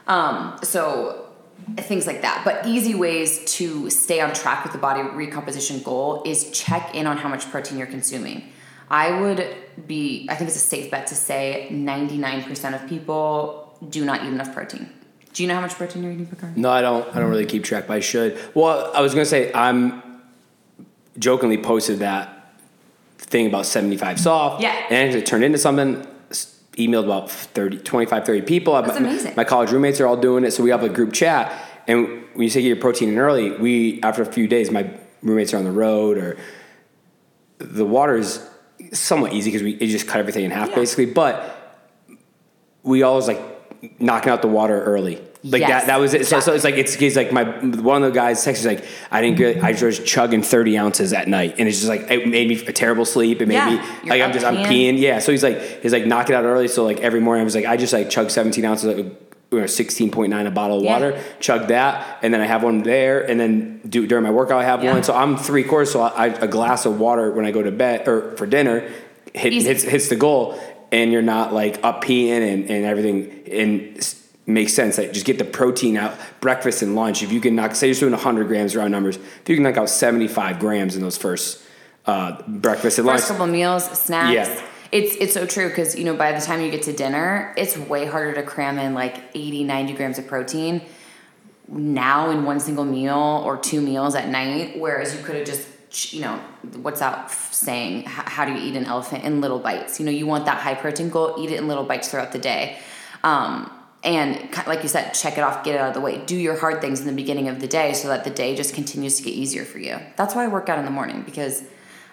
Um, so things like that. But easy ways to stay on track with the body recomposition goal is check in on how much protein you're consuming. I would be, I think it's a safe bet to say 99% of people do not eat enough protein. Do you know how much protein you're eating per card? No, I don't. I don't really keep track, but I should. Well, I was gonna say I'm jokingly posted that thing about 75 soft. Yeah. And it turned into something. Emailed about 30, 25, 30 people. That's my, amazing. My college roommates are all doing it, so we have a group chat. And when you say get your protein in early, we after a few days, my roommates are on the road, or the water is somewhat easy because we you just cut everything in half Yeah. basically. But we always like knocking out the water early. Like Yes, that, that was it. So, so it's like it's, it's like my one of the guys texted like I didn't get I was chugging thirty ounces at night and it's just like it made me a terrible sleep. It made Yeah, me like I'm just I'm peeing. Yeah. So he's like he's like knock it out early. So like every morning I was like I just like chug seventeen ounces of or sixteen point nine a bottle of Yeah. water, chug that, and then I have one there, and then do during my workout I have Yeah. one. So I'm three quarters. So I, a glass of water when I go to bed or for dinner hit, hits hits the goal, and you're not like up peeing and, and everything and makes sense that just get the protein out breakfast and lunch if you can knock say you're doing 100 grams round numbers if you can knock out 75 grams in those first uh, breakfast and lunch First couple meals, snacks. Yeah. It's it's so true because you know by the time you get to dinner, it's way harder to cram in like 80, 90 grams of protein now in one single meal or two meals at night, whereas you could have just you know what's that saying? How do you eat an elephant in little bites? You know you want that high protein goal, eat it in little bites throughout the day. Um, and like you said, check it off, get it out of the way. Do your hard things in the beginning of the day so that the day just continues to get easier for you. That's why I work out in the morning because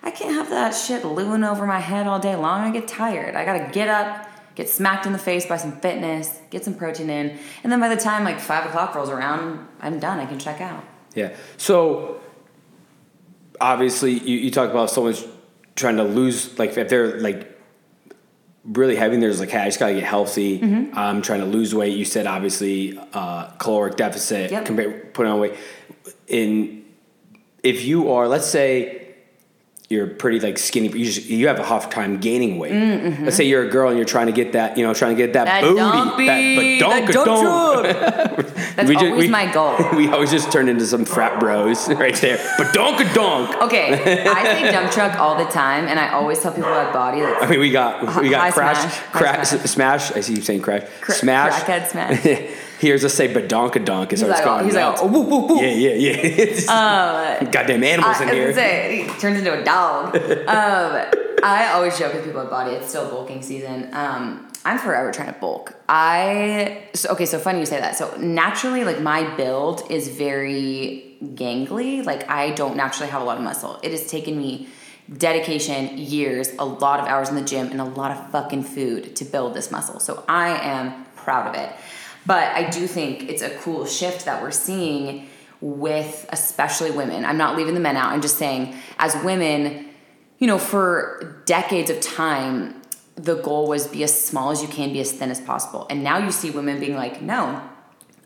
I can't have that shit looming over my head all day long. I get tired. I gotta get up, get smacked in the face by some fitness, get some protein in, and then by the time like five o'clock rolls around, I'm done. I can check out. Yeah. So obviously, you, you talk about someone's trying to lose, like if they're like really heavy, and there's like, hey, I just gotta get healthy. Mm-hmm. I'm trying to lose weight. You said obviously uh, caloric deficit, Yep. compare, putting on weight. In if you are, let's say. You're pretty like skinny, but you just you have a hard time gaining weight. Mm-hmm. Let's say you're a girl and you're trying to get that, you know, trying to get that, That booty, dumpy, that that badonka-donk. dump That's We always we- my goal. *laughs* we always just turn into some frat bros *laughs* right there. But donk a donk. Okay, *laughs* I say dump truck all the time, and I always tell people about BODI that's I mean, we got we got crash, smash, crash, smash. smash. I see you saying crash, Cra- smash, crackhead smash. Here's us say badonka donk is He's it's like, going. oh, he's like, oh, woo, woo, woo. yeah, yeah, yeah. *laughs* Goddamn animals I, in I was here. gonna say, he turns into a dog. *laughs* um, I always joke with people about BODI. It's still bulking season. Um, I'm forever trying to bulk. I so, okay. So funny you say that. So naturally, like my build is very gangly. Like I don't naturally have a lot of muscle. It has taken me dedication, years, a lot of hours in the gym, and a lot of fucking food to build this muscle. So I am proud of it. But I do think it's a cool shift that we're seeing with especially women. I'm not leaving the men out. I'm just saying, as women, you know, for decades of time, the goal was be as small as you can, be as thin as possible. And now you see women being like, no,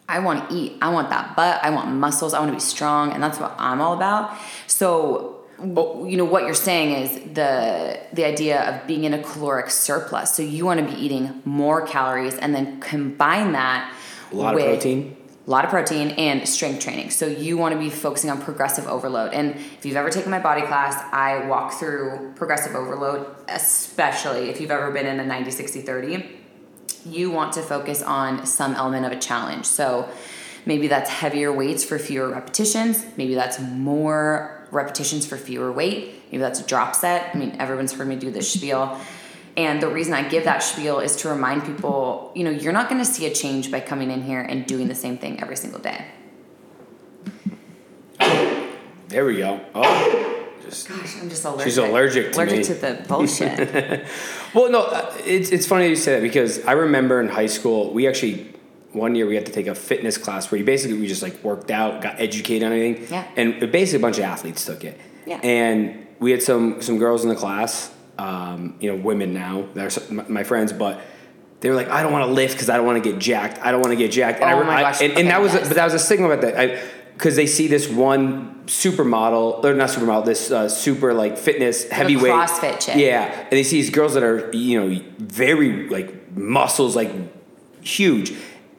I want to eat. I want that butt. I want muscles. I want to be strong. And that's what I'm all about. So, you know, what you're saying is the the idea of being in a caloric surplus. So you want to be eating more calories and then combine that A lot of with protein. a lot of protein and strength training. So you want to be focusing on progressive overload. And if you've ever taken my BODI class, I walk through progressive overload, especially if you've ever been in a 90 60 30. You want to focus on some element of a challenge. So maybe that's heavier weights for fewer repetitions, maybe that's more repetitions for fewer weight, maybe that's a drop set. I mean, everyone's heard me do this spiel. And the reason I give that spiel is to remind people, you know, you're not going to see a change by coming in here and doing the same thing every single day. There we go. Oh, just Gosh, I'm just allergic. She's allergic to allergic me. to the bullshit. *laughs* Well, no, uh, it's it's funny you say that because I remember in high school we actually one year we had to take a fitness class where you basically we just like worked out, got educated on anything. Yeah. And basically a bunch of athletes took it. Yeah. And we had some some girls in the class, um, you know, women now. They're my, my friends, but they were like, I don't want to lift because I don't want to get jacked. I don't want to get jacked. And I, Oh re- my gosh, and, and okay, that was, a, but that was a stigma about that. Because they see this one supermodel, or not supermodel, this uh, super like fitness heavyweight CrossFit chick. Yeah, and they see these girls that are you know very like muscles like huge,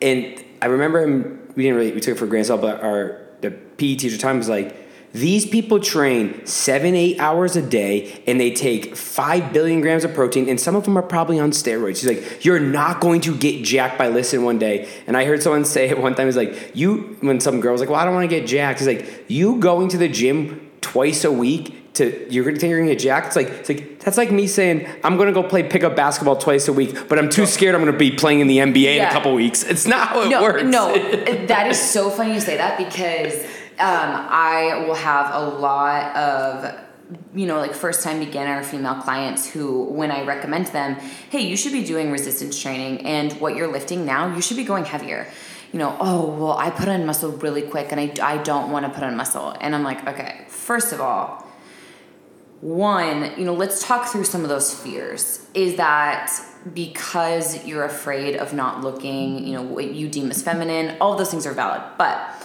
and I remember him. We didn't really we took it for granted, but our the PE teacher time was like. These people train seven, eight hours a day, and they take five billion grams of protein, and some of them are probably on steroids. He's like, "You're not going to get jacked by listening one day." And I heard someone say it one time. It's like you when some girls like, "Well, I don't want to get jacked." He's like you going to the gym twice a week to you're gonna think you're gonna get jacked. It's like it's like that's like me saying I'm gonna go play pickup basketball twice a week, but I'm too scared I'm gonna be playing in the NBA in a couple weeks. It's not how it no, works. No, *laughs* that is so funny you say that because um, I will have a lot of you know like first time beginner female clients who when I recommend them, hey, you should be doing resistance training and what you're lifting now, you should be going heavier. You know, oh well, I put on muscle really quick and I, I don't want to put on muscle, and I'm like, okay, first of all, one, you know, let's talk through some of those fears. Is that because you're afraid of not looking, you know, what you deem as feminine? All those things are valid. But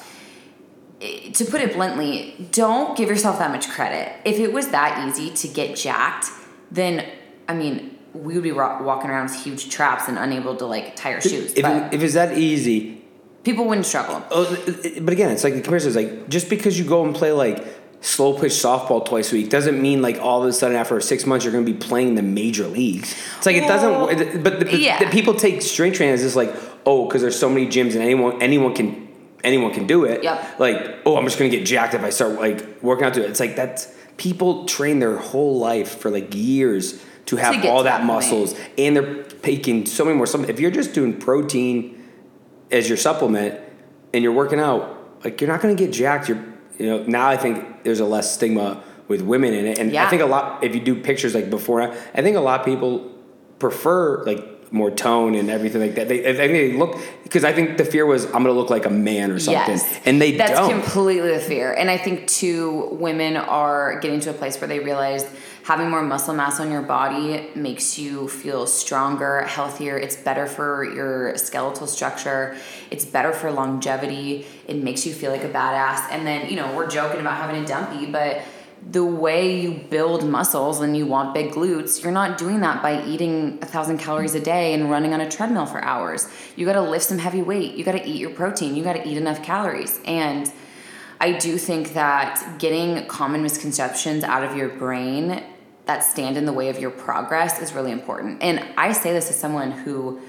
eh, to put it bluntly, don't give yourself that much credit. If it was that easy to get jacked, then, I mean, we would be walking around with huge traps and unable to like tie our shoes. If, but it, if it's that easy, people wouldn't struggle. oh, but again, it's like the comparison is like just because you go and play like slow pitch softball twice a week doesn't mean like all of a sudden after six months you're going to be playing the major leagues. It's like it doesn't. But the, the, yeah. the people take strength training as just like oh because there's so many gyms and anyone anyone can anyone can do it. Yep. Like oh I'm just going to get jacked if I start like working out to it. It's like that's people train their whole life for like years to have get all to that that muscles and they're taking so many more. If you're just doing protein as your supplement and you're working out, like you're not going to get jacked. You're, you know, now I think there's a less stigma with women in it, and I think a lot. If you do pictures like before, I think a lot of people prefer like more tone and everything like that. They, I think they look because I think the fear was I'm going to look like a man or something, Yes. and they That's don't. completely the fear. And I think too, women are getting to a place where they realize having more muscle mass on your body makes you feel stronger, healthier. It's better for your skeletal structure. It's better for longevity. It makes you feel like a badass. And then, you know, we're joking about having a dumpy, but the way you build muscles and you want big glutes, you're not doing that by eating a thousand calories a day and running on a treadmill for hours. You gotta lift some heavy weight. You gotta eat your protein. You gotta eat enough calories. And I do think that getting common misconceptions out of your brain that stand in the way of your progress is really important. And I say this as someone who,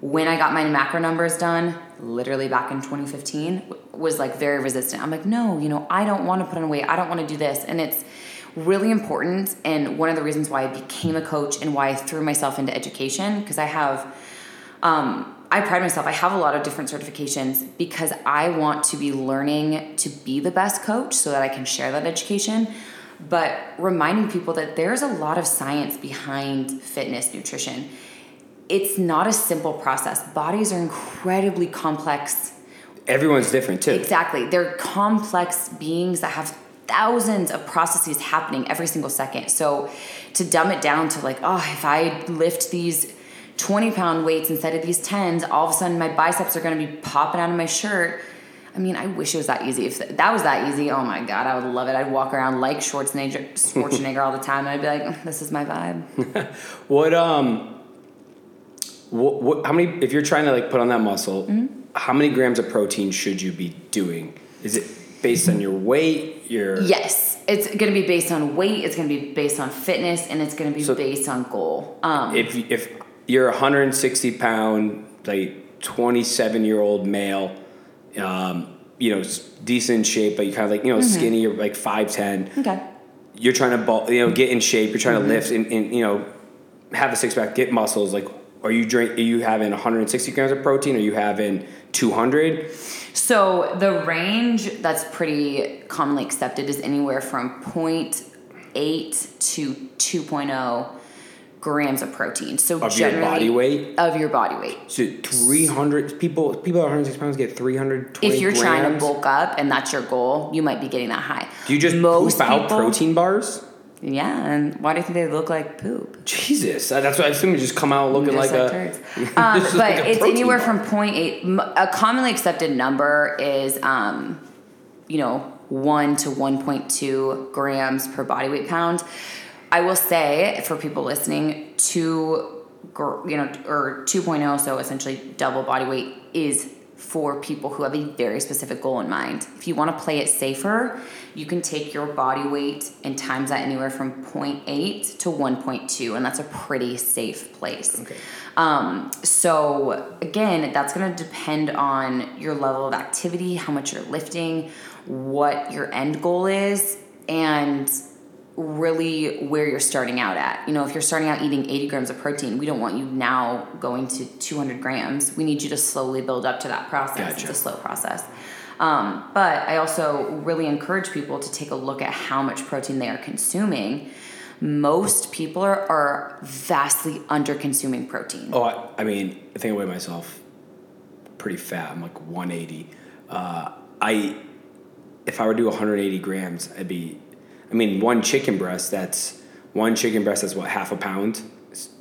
when I got my macro numbers done, literally back in 2015, was like very resistant. I'm like, no, you know, I don't want to put on weight. I don't want to do this. And it's really important. And one of the reasons why I became a coach and why I threw myself into education, because I have um, I pride myself. I have a lot of different certifications because I want to be learning to be the best coach so that I can share that education. But reminding people that there's a lot of science behind fitness, nutrition. It's not a simple process. Bodies are incredibly complex. Everyone's different too. Exactly. They're complex beings that have thousands of processes happening every single second. So to dumb it down to like, oh, if I lift these 20 pound weights instead of these 10s, all of a sudden my biceps are going to be popping out of my shirt. I mean, I wish it was that easy. If that was that easy, oh my God, I would love it. I'd walk around like Schwarzenegger, *laughs* Schwarzenegger all the time. And I'd be like, this is my vibe. *laughs* What um, what, what how many? If you're trying to like put on that muscle, Mm-hmm. how many grams of protein should you be doing? Is it based on your weight? Your Yes, it's going to be based on weight, it's going to be based on fitness, and it's going to be So- based on goal. Um, if if you're a 160 pound like 27 year old male um, you know decent shape but you kind of like you know Mm-hmm. skinny you're like 5'10 okay. you're trying to ball, you know get in shape you're trying Mm-hmm. to lift and, and you know have a six pack get muscles like are you drink are you having 160 grams of protein or are you having 200 So the range that's pretty commonly accepted is anywhere from 0.8 to 2.0 grams of protein. So Of your body weight? of your body weight. So three hundred people people at 106 pounds get 320 If you're trying to bulk up and that's your goal, you might be getting that high. Do you just most poop out people- protein bars? Yeah, and why do you think they look like poop? Jesus, that's what I assume. You just come out looking like a. *laughs* Um, but like a it's anywhere bar. from 0.8. A commonly accepted number is, um, you know, 1 to 1.2 grams per body weight pound. I will say for people listening, two, you know, or 2.0, so essentially double body weight is for people who have a very specific goal in mind. If you want to play it safer, you can take your body weight and times that anywhere from 0.8 to 1.2, and that's a pretty safe place. Okay. Um, so again, that's going to depend on your level of activity, how much you're lifting, what your end goal is, and really where you're starting out at. You know, if you're starting out eating 80 grams of protein, we don't want you now going to 200 grams. We need you to slowly build up to that process. Gotcha. It's a slow process. Um, but I also really encourage people to take a look at how much protein they are consuming. Most people are, are vastly under consuming protein. Oh, I, I mean, I think I weigh myself pretty fat. I'm like 180. Uh, I, if I were to do 180 grams, I'd be, I mean, one chicken breast. That's one chicken breast. That's what half a pound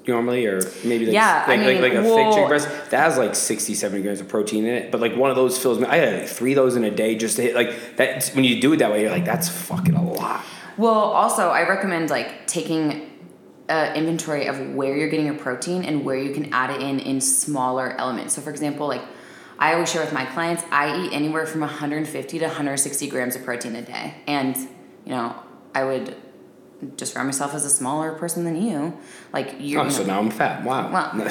normally, or maybe like Yeah, I like, mean, like, like a thick chicken breast that has like 60, 70 grams of protein in it. But like one of those fills me. I had like three of those in a day just to hit like that. When you do it that way, you're like, that's fucking a lot. Well, also, I recommend like taking uh, inventory of where you're getting your protein and where you can add it in in smaller elements. So, for example, like I always share with my clients, I eat anywhere from 150 to 160 grams of protein a day, and you know, I would just describe myself as a smaller person than you. Like you. Oh, you so now I'm fat. Wow. Well, *laughs*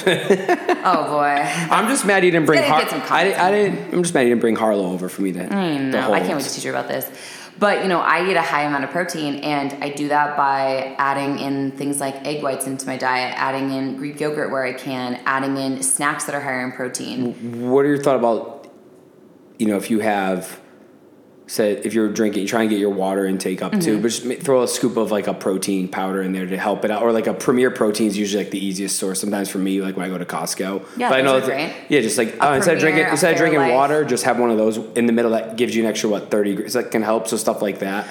oh boy. I'm just mad you didn't bring Har- get some I, I didn't. I'm just mad you didn't bring Harlow over for me then. I know. I can't wait to teach you about this. But you know, I eat a high amount of protein, and I do that by adding in things like egg whites into my diet, adding in Greek yogurt where I can, adding in snacks that are higher in protein. What are your thought about, you know, if you have, said if you're drinking, you try and get your water intake up too, Mm-hmm. but just throw a scoop of like a protein powder in there to help it out, or like a Premier Protein is usually like the easiest source. Sometimes for me, like when I go to Costco. Yeah, but I know. Yeah, just like uh, instead of drinking instead of drinking water, just have one of those in the middle that gives you an extra what thirty. gr- So that can help. So stuff like that.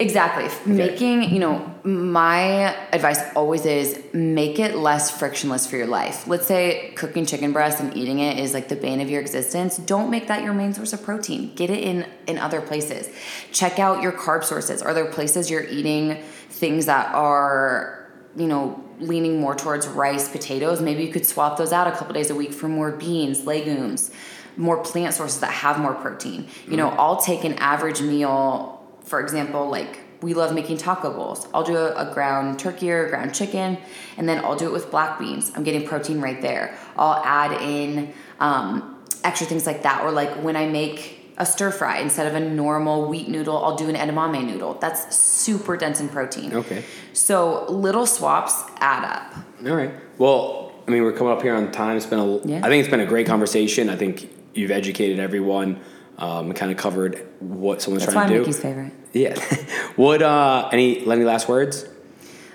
Exactly. Making, you know, my advice always is make it less frictionless for your life. Let's say cooking chicken breast and eating it is like the bane of your existence. Don't make that your main source of protein. Get it in in other places. Check out your carb sources. Are there places you're eating things that are, you know, leaning more towards rice, potatoes? Maybe you could swap those out a couple days a week for more beans, legumes, more plant sources that have more protein. You know, mm. I'll take an average meal for example, like we love making taco bowls. I'll do a, a ground turkey or a ground chicken, and then I'll do it with black beans. I'm getting protein right there. I'll add in um, extra things like that, or like when I make a stir fry instead of a normal wheat noodle, I'll do an edamame noodle. That's super dense in protein. Okay. So little swaps add up. All right. Well, I mean, we're coming up here on time. It's been a. Yeah. I think it's been a great conversation. I think you've educated everyone. Um, kind of covered what someone's That's why trying to do. Mickey's favorite. Yeah. *laughs* what? Uh, any? Any last words?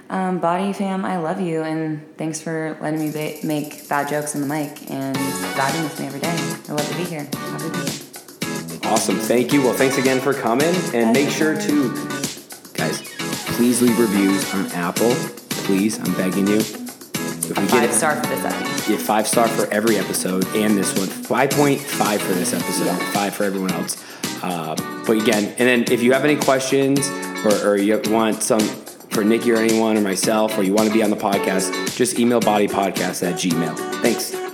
Um, BODI fam, I love you, and thanks for letting me ba- make bad jokes on the mic and vibing with me every day. I love to be here. Happy to be here. Awesome. Thank you. Well, thanks again for coming, and make sure to, guys, please leave reviews on Apple. Please, I'm begging you. If we Five get star for this episode. yeah, five star for every episode and this one. Five point five for this episode. Yeah. Five for everyone else. Uh, but again, and then if you have any questions or, or you want some for Nikki or anyone or myself, or you want to be on the podcast, just email bodypodcast at gmail. Thanks.